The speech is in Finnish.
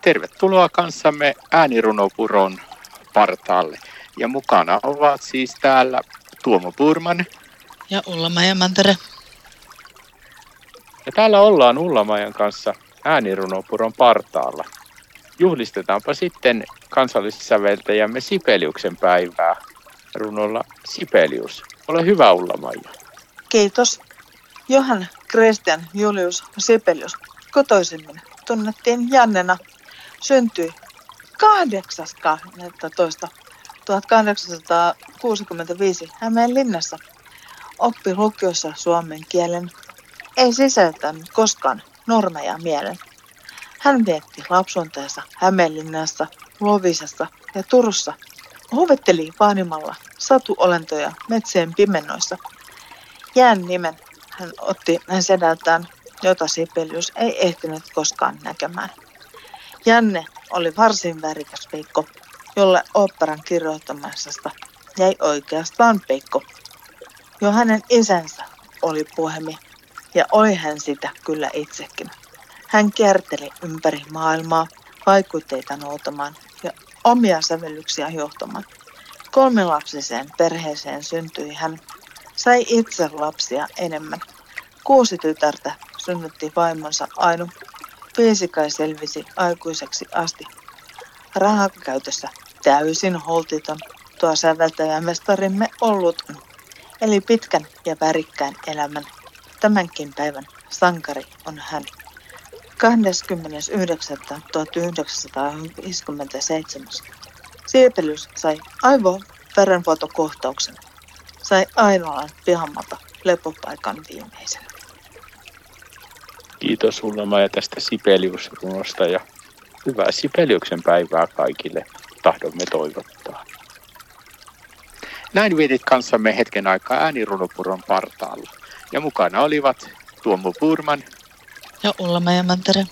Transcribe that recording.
Tervetuloa kanssamme äänirunopuron partaalle. Ja mukana ovat siis täällä Tuomo Purman. Ja Ullamajan Mantere. Ja täällä ollaan Ullamajan kanssa äänirunopuron partaalla. Juhlistetaanpa sitten kansallissäveltäjämme Sipeliuksen päivää runolla Sipelius. Ole hyvä Ullamaja. Kiitos. Johan Christian Julius Sipelius kotoisimmin tunnettiin Jannena syntyi 8.12.1865 Hämeenlinnassa. Oppi lukiossa suomen kielen, ei sisältänyt koskaan normeja mielen. Hän vietti lapsunteensa Hämeenlinnassa, Lovisassa ja Turussa. Huvetteli vaanimalla satuolentoja metsien pimennoissa. Jään nimen hän otti sedältään, jota Sipelius ei ehtinyt koskaan näkemään. Janne oli varsin värikäs peikko, jolle oopperan kirjoittamisesta jäi oikeastaan peikko. Jo hänen isänsä oli puhemi ja oli hän sitä kyllä itsekin. Hän kierteli ympäri maailmaa vaikutteita noutamaan ja omia sävellyksiä johtamaan. Kolmilapsiseen perheeseen syntyi hän, sai itse lapsia enemmän. Kuusi tytärtä synnytti vaimonsa Ainu Piisikai selvisi aikuiseksi asti. Rahakäytössä täysin holtiton tuo säveltäjämestarimme ollut, eli pitkän ja värikkään elämän tämänkin päivän sankari on hän. 29.1957 Siepelys sai aivoverenvuotokohtauksen. Sai ainoan pihamata lepopaikan viimeisen. Kiitos sulle Maja tästä Sipeliusrunosta ja hyvää Sipeliuksen päivää kaikille tahdomme toivottaa. Näin vietit kanssamme hetken aikaa äänirunopuron partaalla. Ja mukana olivat Tuomo Purman ja Ulla Mantere.